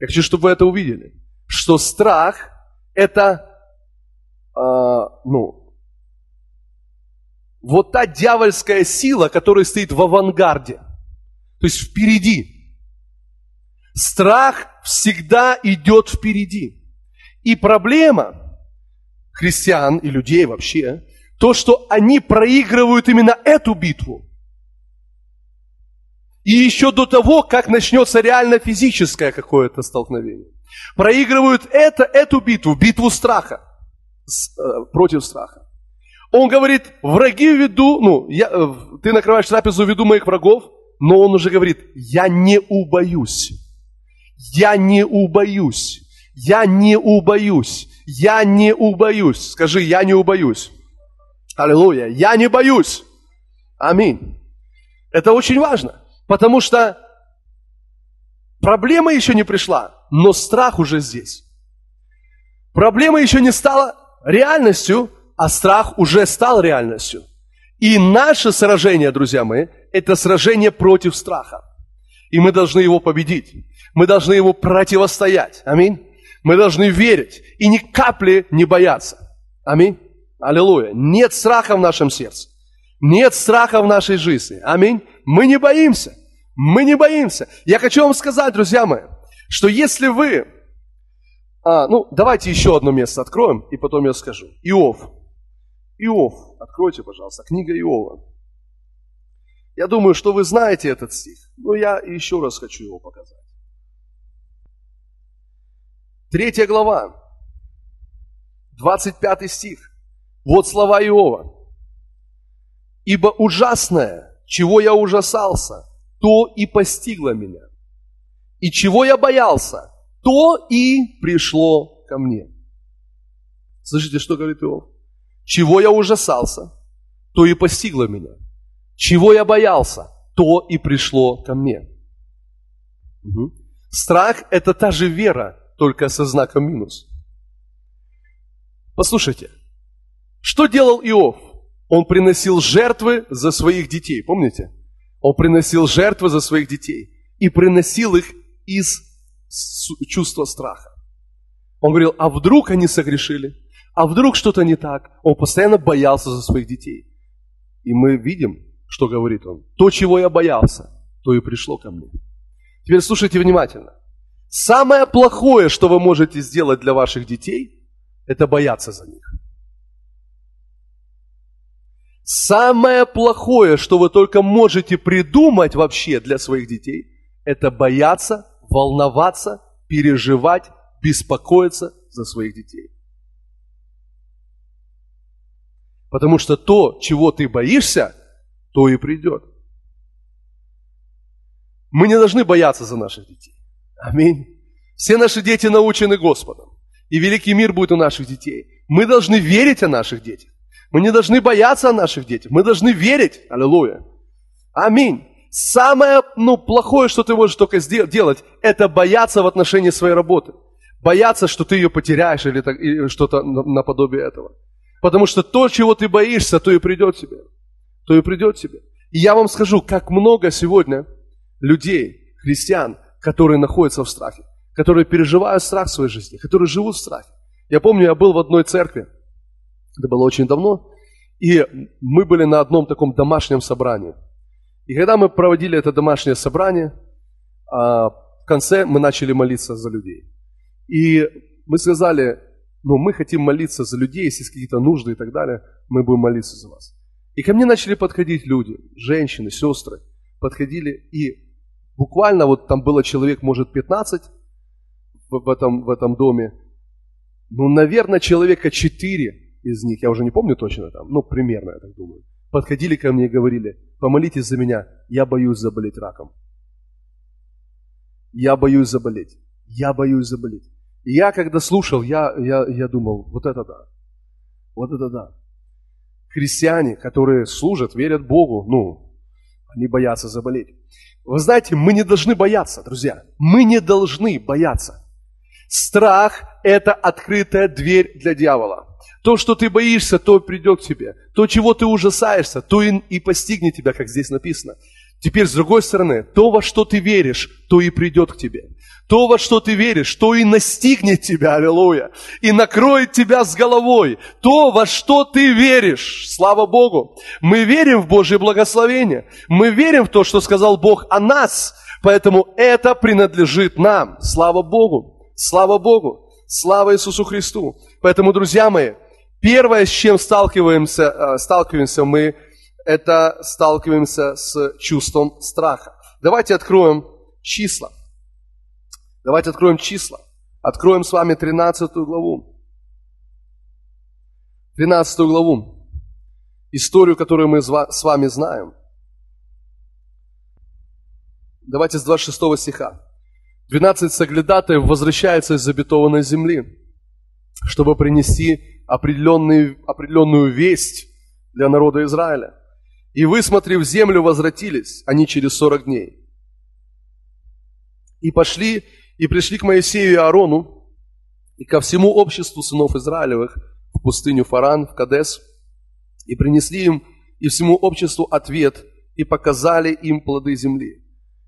Я хочу, чтобы вы это увидели что страх – это, э, ну, вот та дьявольская сила, которая стоит в авангарде, то есть впереди. Страх всегда идет впереди. И проблема христиан и людей вообще, то, что они проигрывают именно эту битву. И еще до того, как начнется реально физическое какое-то столкновение. Проигрывают это, эту битву, битву страха, с, э, против страха. Он говорит, враги в виду, ну, я, э, ты накрываешь трапезу в виду моих врагов, но он уже говорит, я не убоюсь, я не убоюсь, я не убоюсь, я не убоюсь. Скажи, я не убоюсь. Аллилуйя, я не боюсь. Аминь. Это очень важно, потому что проблема еще не пришла но страх уже здесь. Проблема еще не стала реальностью, а страх уже стал реальностью. И наше сражение, друзья мои, это сражение против страха. И мы должны его победить. Мы должны его противостоять. Аминь. Мы должны верить и ни капли не бояться. Аминь. Аллилуйя. Нет страха в нашем сердце. Нет страха в нашей жизни. Аминь. Мы не боимся. Мы не боимся. Я хочу вам сказать, друзья мои, что если вы... А, ну, давайте еще одно место откроем, и потом я скажу. Иов. Иов. Откройте, пожалуйста, книга Иова. Я думаю, что вы знаете этот стих, но я еще раз хочу его показать. Третья глава, 25 стих. Вот слова Иова. «Ибо ужасное, чего я ужасался, то и постигло меня. И чего я боялся, то и пришло ко мне. Слышите, что говорит Иов? Чего я ужасался, то и постигло меня. Чего я боялся, то и пришло ко мне. Угу. Страх – это та же вера, только со знаком минус. Послушайте, что делал Иов? Он приносил жертвы за своих детей, помните? Он приносил жертвы за своих детей и приносил их из чувства страха. Он говорил, а вдруг они согрешили? А вдруг что-то не так? Он постоянно боялся за своих детей. И мы видим, что говорит он. То, чего я боялся, то и пришло ко мне. Теперь слушайте внимательно. Самое плохое, что вы можете сделать для ваших детей, это бояться за них. Самое плохое, что вы только можете придумать вообще для своих детей, это бояться волноваться, переживать, беспокоиться за своих детей. Потому что то, чего ты боишься, то и придет. Мы не должны бояться за наших детей. Аминь. Все наши дети научены Господом. И великий мир будет у наших детей. Мы должны верить о наших детях. Мы не должны бояться о наших детях. Мы должны верить. Аллилуйя. Аминь. Самое ну, плохое, что ты можешь только сделать, это бояться в отношении своей работы. Бояться, что ты ее потеряешь или, так, или что-то наподобие этого. Потому что то, чего ты боишься, то и придет тебе. То и придет тебе. И я вам скажу, как много сегодня людей, христиан, которые находятся в страхе, которые переживают страх в своей жизни, которые живут в страхе. Я помню, я был в одной церкви, это было очень давно, и мы были на одном таком домашнем собрании – и когда мы проводили это домашнее собрание, а, в конце мы начали молиться за людей. И мы сказали, ну, мы хотим молиться за людей, если есть какие-то нужды и так далее, мы будем молиться за вас. И ко мне начали подходить люди, женщины, сестры, подходили, и буквально вот там было человек, может, 15 в, этом, в этом доме, ну, наверное, человека 4 из них, я уже не помню точно там, ну, примерно, я так думаю, подходили ко мне и говорили, помолитесь за меня, я боюсь заболеть раком. Я боюсь заболеть. Я боюсь заболеть. И я, когда слушал, я, я, я думал, вот это да, вот это да. Христиане, которые служат, верят Богу, ну, они боятся заболеть. Вы знаете, мы не должны бояться, друзья. Мы не должны бояться. Страх – это открытая дверь для дьявола. То, что ты боишься, то придет к тебе. То, чего ты ужасаешься, то и, и постигнет тебя, как здесь написано. Теперь, с другой стороны, то, во что ты веришь, то и придет к тебе. То, во что ты веришь, то и настигнет тебя, аллилуйя, и накроет тебя с головой. То, во что ты веришь, слава Богу. Мы верим в Божье благословение. Мы верим в то, что сказал Бог о нас. Поэтому это принадлежит нам. Слава Богу. Слава Богу. Слава Иисусу Христу. Поэтому, друзья мои, первое, с чем сталкиваемся, э, сталкиваемся мы, это сталкиваемся с чувством страха. Давайте откроем числа. Давайте откроем числа. Откроем с вами 13 главу. 13 главу. Историю, которую мы с вами знаем. Давайте с 26 стиха. 12 соглядатаев возвращаются из обетованной земли, чтобы принести определенную, весть для народа Израиля. И высмотрев землю, возвратились они через 40 дней. И пошли, и пришли к Моисею и Аарону, и ко всему обществу сынов Израилевых в пустыню Фаран, в Кадес, и принесли им и всему обществу ответ, и показали им плоды земли.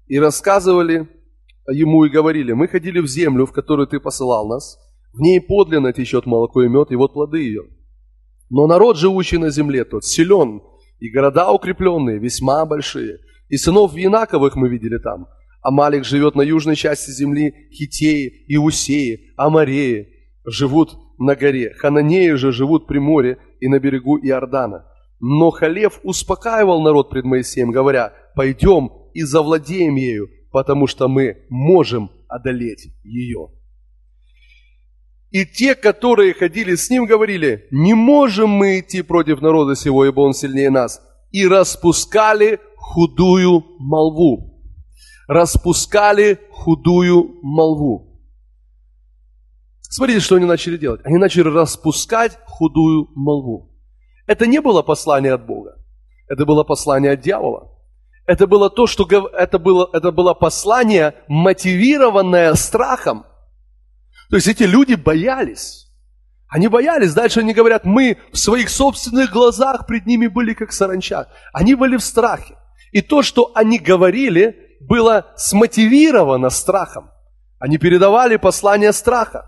И рассказывали ему и говорили, мы ходили в землю, в которую ты посылал нас, в ней подлинно течет молоко и мед, и вот плоды ее. Но народ, живущий на земле, тот силен, и города укрепленные, весьма большие. И сынов Янаковых мы видели там. Амалик живет на южной части земли, Хитеи, Иусеи, Амареи живут на горе. Хананеи же живут при море и на берегу Иордана. Но Халев успокаивал народ пред Моисеем, говоря, пойдем и завладеем ею, потому что мы можем одолеть ее. И те, которые ходили с ним, говорили, не можем мы идти против народа сего, ибо он сильнее нас. И распускали худую молву. Распускали худую молву. Смотрите, что они начали делать. Они начали распускать худую молву. Это не было послание от Бога. Это было послание от дьявола. Это было то, что это было, это было послание, мотивированное страхом. То есть эти люди боялись. Они боялись. Дальше они говорят, мы в своих собственных глазах пред ними были как саранча. Они были в страхе. И то, что они говорили, было смотивировано страхом. Они передавали послание страха.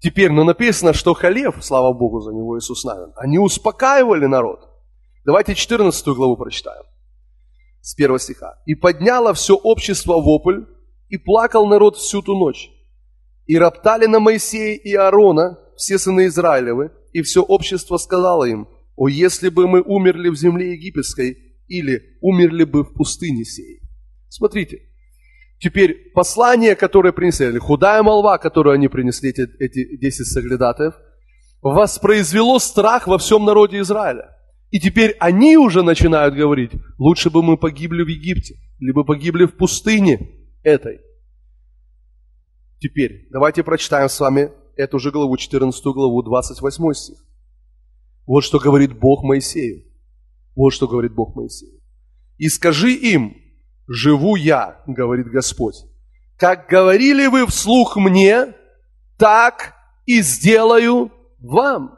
Теперь, ну написано, что Халев, слава Богу за него Иисус Навин, они успокаивали народ. Давайте 14 главу прочитаем. С первого стиха. «И подняло все общество вопль, и плакал народ всю ту ночь. И роптали на Моисея и Аарона все сыны Израилевы, и все общество сказало им, «О, если бы мы умерли в земле египетской, или умерли бы в пустыне сей». Смотрите, теперь послание, которое принесли, или худая молва, которую они принесли, эти, эти 10 соглядатаев, воспроизвело страх во всем народе Израиля. И теперь они уже начинают говорить, лучше бы мы погибли в Египте, либо погибли в пустыне этой. Теперь давайте прочитаем с вами эту же главу, 14 главу, 28 стих. Вот что говорит Бог Моисею. Вот что говорит Бог Моисею. «И скажи им, живу я, говорит Господь, как говорили вы вслух мне, так и сделаю вам.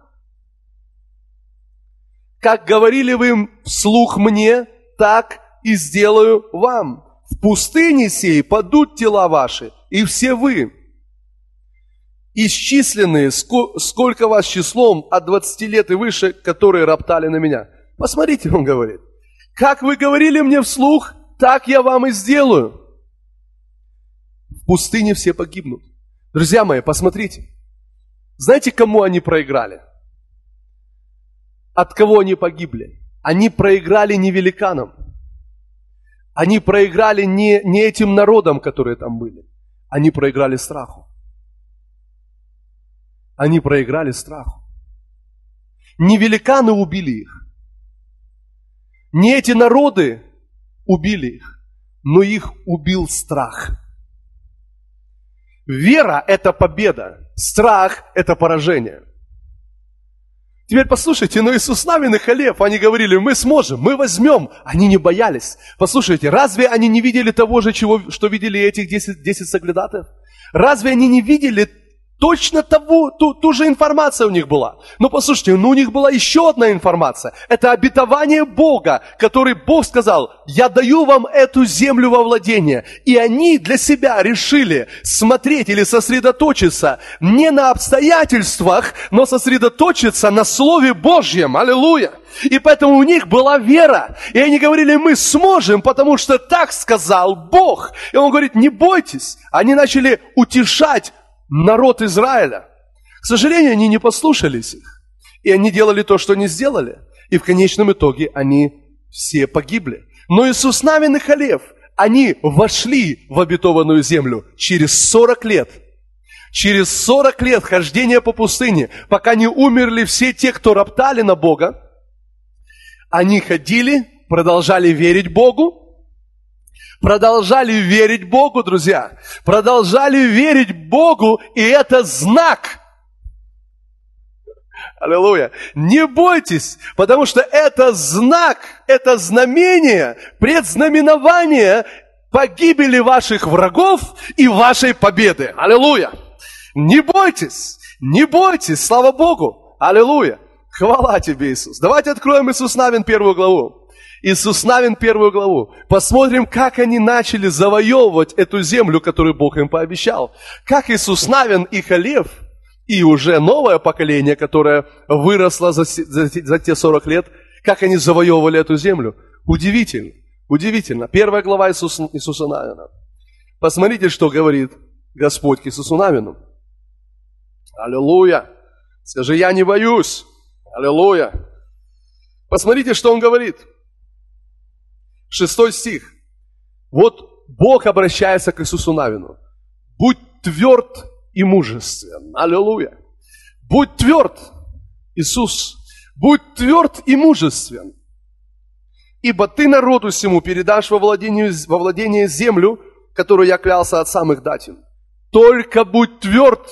Как говорили вы вслух мне, так и сделаю вам. В пустыне сей падут тела ваши, и все вы, исчисленные, сколько вас числом от 20 лет и выше, которые роптали на меня. Посмотрите, он говорит, как вы говорили мне вслух, так я вам и сделаю. В пустыне все погибнут. Друзья мои, посмотрите. Знаете, кому они проиграли? От кого они погибли? Они проиграли не великанам. Они проиграли не, не этим народам, которые там были. Они проиграли страху. Они проиграли страху. Не великаны убили их. Не эти народы убили их, но их убил страх. Вера – это победа, страх – это поражение. Теперь послушайте, но Иисус Навин и Халев, они говорили, мы сможем, мы возьмем. Они не боялись. Послушайте, разве они не видели того же, чего, что видели этих 10, 10 соглядатаев? Разве они не видели Точно того, ту, ту же информация у них была. Но послушайте, ну у них была еще одна информация. Это обетование Бога, который Бог сказал, я даю вам эту землю во владение. И они для себя решили смотреть или сосредоточиться не на обстоятельствах, но сосредоточиться на Слове Божьем. Аллилуйя! И поэтому у них была вера. И они говорили, мы сможем, потому что так сказал Бог. И он говорит, не бойтесь. Они начали утешать народ Израиля. К сожалению, они не послушались их. И они делали то, что они сделали. И в конечном итоге они все погибли. Но Иисус Навин и Халев, они вошли в обетованную землю через 40 лет. Через 40 лет хождения по пустыне, пока не умерли все те, кто роптали на Бога, они ходили, продолжали верить Богу, продолжали верить Богу, друзья. Продолжали верить Богу, и это знак. Аллилуйя. Не бойтесь, потому что это знак, это знамение, предзнаменование погибели ваших врагов и вашей победы. Аллилуйя. Не бойтесь, не бойтесь, слава Богу. Аллилуйя. Хвала тебе, Иисус. Давайте откроем Иисус Навин первую главу. Иисус Навин первую главу. Посмотрим, как они начали завоевывать эту землю, которую Бог им пообещал. Как Иисус Навин и Халев, и уже новое поколение, которое выросло за, за, за те 40 лет, как они завоевывали эту землю. Удивительно, удивительно. Первая глава Иисус, Иисуса Навина. Посмотрите, что говорит Господь к Иисусу Навину. Аллилуйя. Скажи, я не боюсь. Аллилуйя. Посмотрите, что он говорит. Шестой стих. Вот Бог обращается к Иисусу Навину. Будь тверд и мужествен. Аллилуйя. Будь тверд, Иисус. Будь тверд и мужествен. Ибо ты народу всему передашь во владение, во владение землю, которую я клялся отцам их дать им. Только будь тверд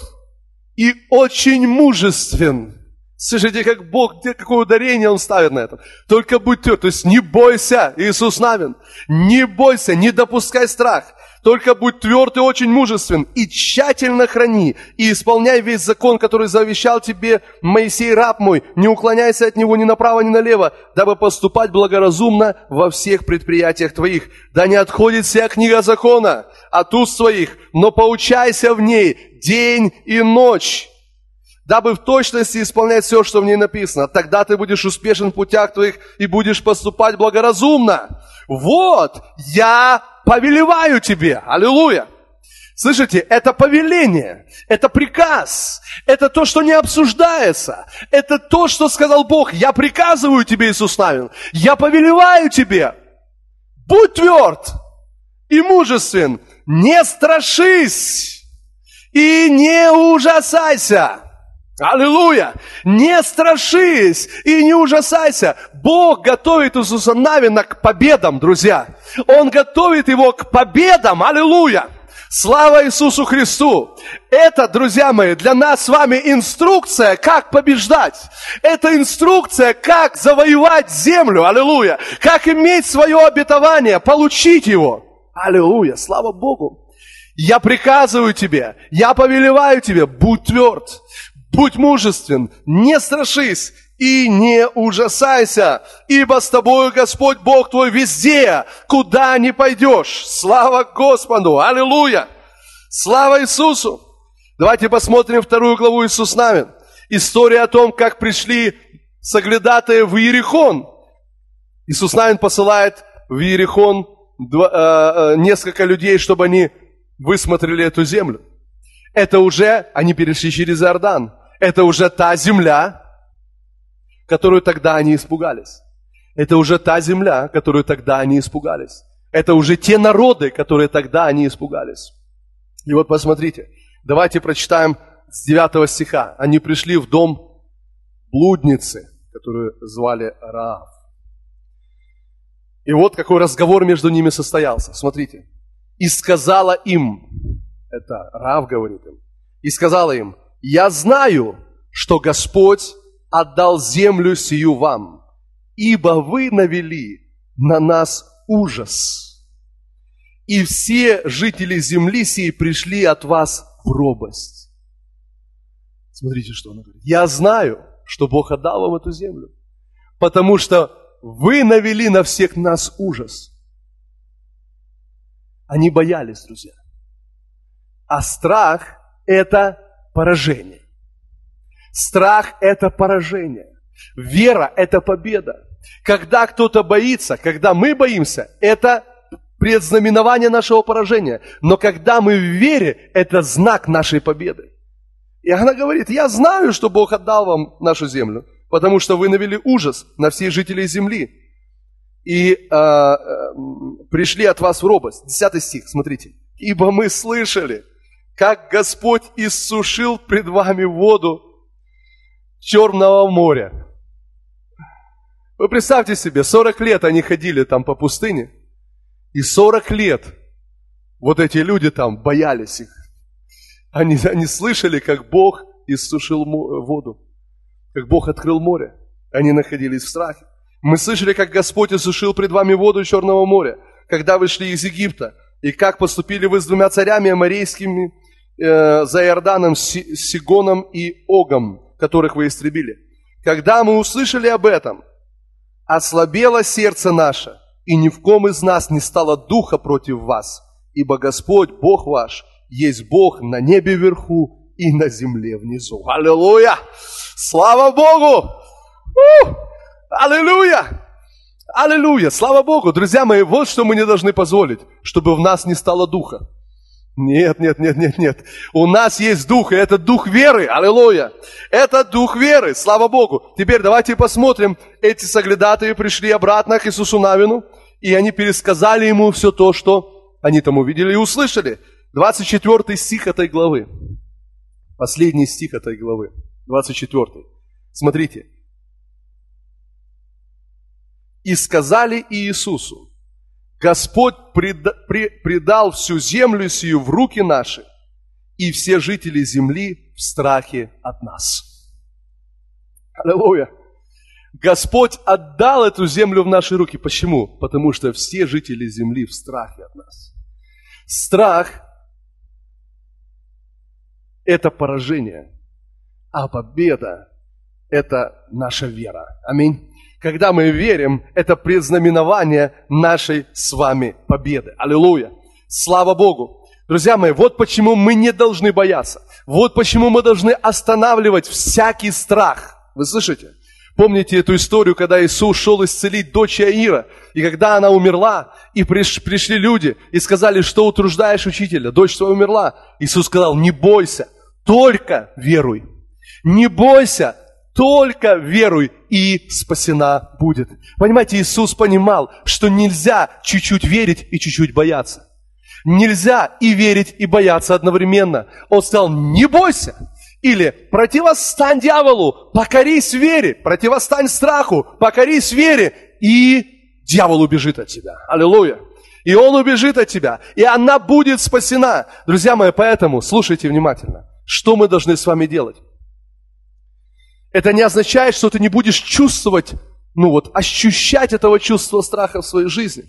и очень мужествен Слышите, как Бог, где, какое ударение Он ставит на это. Только будь тверд, то есть не бойся, Иисус Навин, не бойся, не допускай страх. Только будь тверд и очень мужествен, и тщательно храни, и исполняй весь закон, который завещал тебе Моисей, раб мой. Не уклоняйся от него ни направо, ни налево, дабы поступать благоразумно во всех предприятиях твоих. Да не отходит вся книга закона от уст своих, но поучайся в ней день и ночь дабы в точности исполнять все, что в ней написано. Тогда ты будешь успешен в путях твоих и будешь поступать благоразумно. Вот, я повелеваю тебе. Аллилуйя. Слышите, это повеление, это приказ, это то, что не обсуждается, это то, что сказал Бог. Я приказываю тебе, Иисус Навин, я повелеваю тебе. Будь тверд и мужествен, не страшись и не ужасайся. Аллилуйя! Не страшись и не ужасайся. Бог готовит Иисуса Навина к победам, друзья. Он готовит его к победам. Аллилуйя! Слава Иисусу Христу! Это, друзья мои, для нас с вами инструкция, как побеждать. Это инструкция, как завоевать землю. Аллилуйя! Как иметь свое обетование, получить его. Аллилуйя! Слава Богу! Я приказываю тебе, я повелеваю тебе, будь тверд, Будь мужествен, не страшись и не ужасайся, ибо с тобою Господь Бог твой везде, куда не пойдешь. Слава Господу! Аллилуйя! Слава Иисусу! Давайте посмотрим вторую главу Иисус Навин. История о том, как пришли соглядатые в Иерихон. Иисус Навин посылает в Иерихон э, э, несколько людей, чтобы они высмотрели эту землю. Это уже они перешли через Иордан это уже та земля, которую тогда они испугались. Это уже та земля, которую тогда они испугались. Это уже те народы, которые тогда они испугались. И вот посмотрите, давайте прочитаем с 9 стиха. Они пришли в дом блудницы, которую звали Раав. И вот какой разговор между ними состоялся. Смотрите. «И сказала им, это Рав говорит им, и сказала им, я знаю, что Господь отдал землю сию вам, ибо вы навели на нас ужас. И все жители земли сей пришли от вас в робость. Смотрите, что он говорит. Я знаю, что Бог отдал вам эту землю, потому что вы навели на всех нас ужас. Они боялись, друзья. А страх – это поражение. Страх – это поражение. Вера – это победа. Когда кто-то боится, когда мы боимся, это предзнаменование нашего поражения. Но когда мы в вере, это знак нашей победы. И она говорит, я знаю, что Бог отдал вам нашу землю, потому что вы навели ужас на всех жителей земли. И э, э, пришли от вас в робость. Десятый стих, смотрите. Ибо мы слышали, как Господь иссушил пред вами воду Черного моря. Вы представьте себе, 40 лет они ходили там по пустыне, и 40 лет вот эти люди там боялись их. Они, они слышали, как Бог иссушил воду, как Бог открыл море. Они находились в страхе. Мы слышали, как Господь иссушил пред вами воду Черного моря, когда вы шли из Египта, и как поступили вы с двумя царями амарейскими, э, за Иорданом, Сигоном и Огом, которых вы истребили. Когда мы услышали об этом, ослабело сердце наше, и ни в ком из нас не стало духа против вас, ибо Господь, Бог ваш, есть Бог на небе вверху и на земле внизу. Аллилуйя! Слава Богу! У! Аллилуйя! Аллилуйя! Слава Богу! Друзья мои, вот что мы не должны позволить, чтобы в нас не стало духа. Нет, нет, нет, нет, нет. У нас есть дух, и это дух веры. Аллилуйя. Это дух веры. Слава Богу. Теперь давайте посмотрим. Эти соглядатые пришли обратно к Иисусу Навину, и они пересказали ему все то, что они там увидели и услышали. 24 стих этой главы. Последний стих этой главы. 24. Смотрите. «И сказали Иисусу, Господь предал всю землю сию в руки наши, и все жители земли в страхе от нас. Аллилуйя! Господь отдал эту землю в наши руки. Почему? Потому что все жители земли в страхе от нас. Страх – это поражение, а победа – это наша вера. Аминь. Когда мы верим, это предзнаменование нашей с вами победы. Аллилуйя! Слава Богу! Друзья мои, вот почему мы не должны бояться. Вот почему мы должны останавливать всякий страх. Вы слышите? Помните эту историю, когда Иисус шел исцелить дочь Аира, и когда она умерла, и приш, пришли люди и сказали, что утруждаешь учителя, дочь твоя умерла. Иисус сказал, не бойся, только веруй. Не бойся, только веруй, и спасена будет. Понимаете, Иисус понимал, что нельзя чуть-чуть верить и чуть-чуть бояться. Нельзя и верить, и бояться одновременно. Он сказал, не бойся. Или противостань дьяволу, покорись вере, противостань страху, покорись вере, и дьявол убежит от тебя. Аллилуйя. И он убежит от тебя, и она будет спасена. Друзья мои, поэтому слушайте внимательно, что мы должны с вами делать. Это не означает, что ты не будешь чувствовать, ну вот, ощущать этого чувства страха в своей жизни.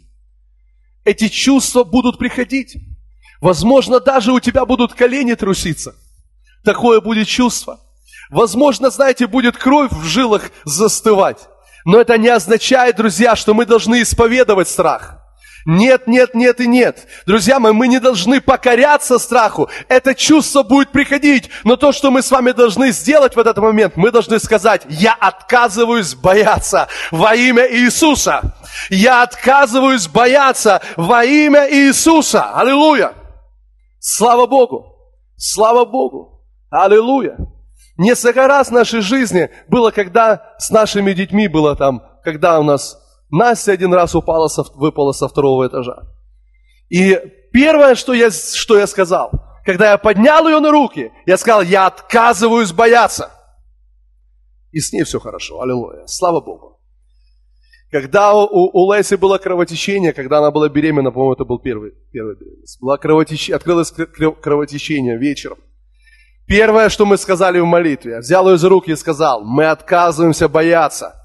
Эти чувства будут приходить. Возможно, даже у тебя будут колени труситься. Такое будет чувство. Возможно, знаете, будет кровь в жилах застывать. Но это не означает, друзья, что мы должны исповедовать страх. Нет, нет, нет и нет. Друзья мои, мы не должны покоряться страху. Это чувство будет приходить. Но то, что мы с вами должны сделать в этот момент, мы должны сказать, я отказываюсь бояться во имя Иисуса. Я отказываюсь бояться во имя Иисуса. Аллилуйя. Слава Богу. Слава Богу. Аллилуйя. Несколько раз в нашей жизни было, когда с нашими детьми было там, когда у нас Настя один раз упала, со, выпала со второго этажа. И первое, что я, что я сказал, когда я поднял ее на руки, я сказал, я отказываюсь бояться. И с ней все хорошо, аллилуйя, слава Богу. Когда у, у Леси было кровотечение, когда она была беременна, по-моему, это был первый, первый беременность, было кровотечение, открылось кровотечение вечером. Первое, что мы сказали в молитве, взял ее за руки и сказал, мы отказываемся бояться.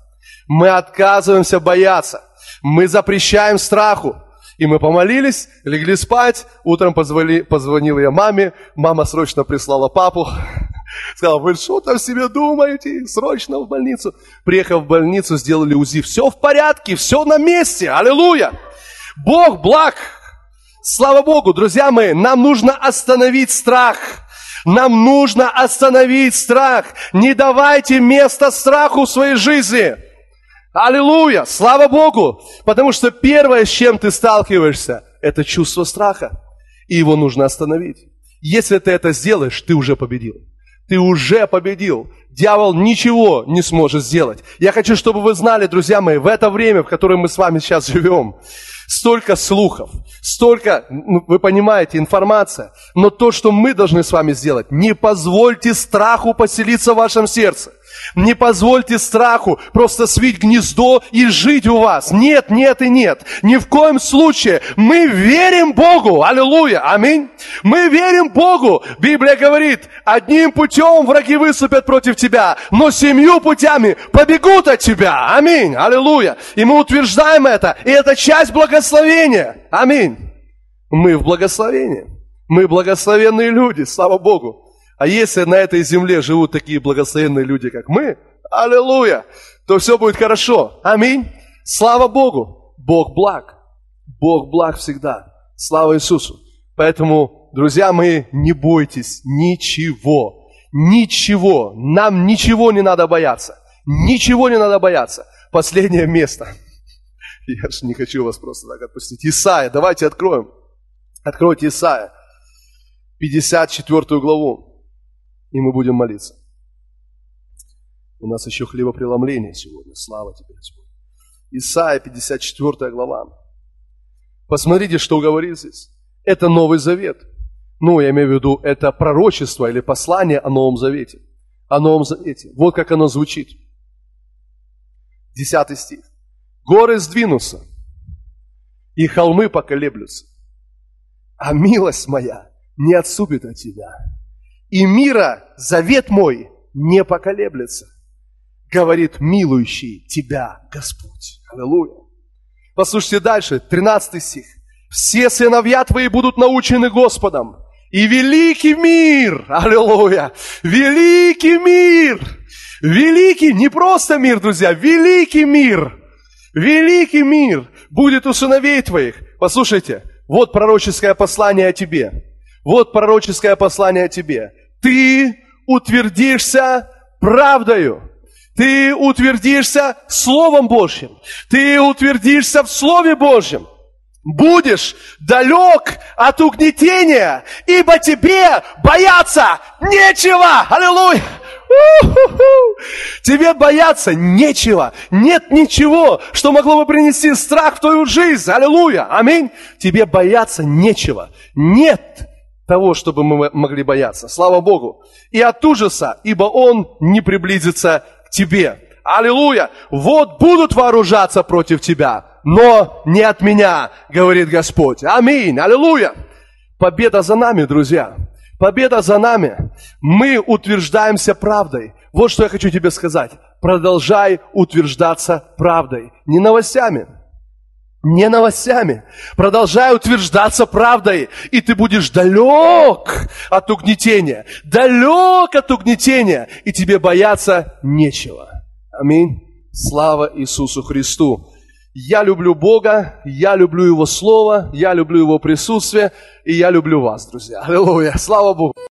Мы отказываемся бояться. Мы запрещаем страху. И мы помолились, легли спать, утром позвони, позвонил я маме, мама срочно прислала папу, (laughs) сказала, вы что там себе думаете, срочно в больницу. Приехав в больницу, сделали УЗИ, все в порядке, все на месте, аллилуйя. Бог благ, слава Богу, друзья мои, нам нужно остановить страх. Нам нужно остановить страх. Не давайте место страху в своей жизни. Аллилуйя! Слава Богу! Потому что первое, с чем ты сталкиваешься, это чувство страха. И его нужно остановить. Если ты это сделаешь, ты уже победил. Ты уже победил. Дьявол ничего не сможет сделать. Я хочу, чтобы вы знали, друзья мои, в это время, в котором мы с вами сейчас живем, столько слухов, столько, ну, вы понимаете, информация. Но то, что мы должны с вами сделать, не позвольте страху поселиться в вашем сердце. Не позвольте страху просто свить гнездо и жить у вас. Нет, нет и нет. Ни в коем случае. Мы верим Богу. Аллилуйя. Аминь. Мы верим Богу. Библия говорит, одним путем враги выступят против тебя, но семью путями побегут от тебя. Аминь. Аллилуйя. И мы утверждаем это. И это часть благословения. Аминь. Мы в благословении. Мы благословенные люди, слава Богу. А если на этой земле живут такие благословенные люди, как мы, аллилуйя, то все будет хорошо. Аминь. Слава Богу. Бог благ. Бог благ всегда. Слава Иисусу. Поэтому, друзья мои, не бойтесь ничего. Ничего. Нам ничего не надо бояться. Ничего не надо бояться. Последнее место. (laughs) Я же не хочу вас просто так отпустить. Исайя, давайте откроем. Откройте Исайя, 54 главу и мы будем молиться. У нас еще хлебопреломление сегодня. Слава тебе, Господь. Исайя, 54 глава. Посмотрите, что говорит здесь. Это Новый Завет. Ну, я имею в виду, это пророчество или послание о Новом Завете. О Новом Завете. Вот как оно звучит. Десятый стих. Горы сдвинутся, и холмы поколеблются, а милость моя не отступит от тебя и мира завет мой не поколеблется, говорит милующий тебя Господь. Аллилуйя. Послушайте дальше, 13 стих. Все сыновья твои будут научены Господом, и великий мир, аллилуйя, великий мир, великий, не просто мир, друзья, великий мир, великий мир будет у сыновей твоих. Послушайте, вот пророческое послание о тебе. Вот пророческое послание тебе. Ты утвердишься правдою. Ты утвердишься Словом Божьим. Ты утвердишься в Слове Божьем. Будешь далек от угнетения, ибо тебе бояться нечего. Аллилуйя! Тебе бояться нечего. Нет ничего, что могло бы принести страх в твою жизнь. Аллилуйя. Аминь. Тебе бояться нечего. Нет того, чтобы мы могли бояться. Слава Богу. И от ужаса, ибо Он не приблизится к тебе. Аллилуйя! Вот будут вооружаться против тебя, но не от меня, говорит Господь. Аминь! Аллилуйя! Победа за нами, друзья. Победа за нами. Мы утверждаемся правдой. Вот что я хочу тебе сказать. Продолжай утверждаться правдой. Не новостями, не новостями. Продолжай утверждаться правдой, и ты будешь далек от угнетения, далек от угнетения, и тебе бояться нечего. Аминь. Слава Иисусу Христу. Я люблю Бога, я люблю Его Слово, я люблю Его присутствие, и я люблю вас, друзья. Аллилуйя. Слава Богу.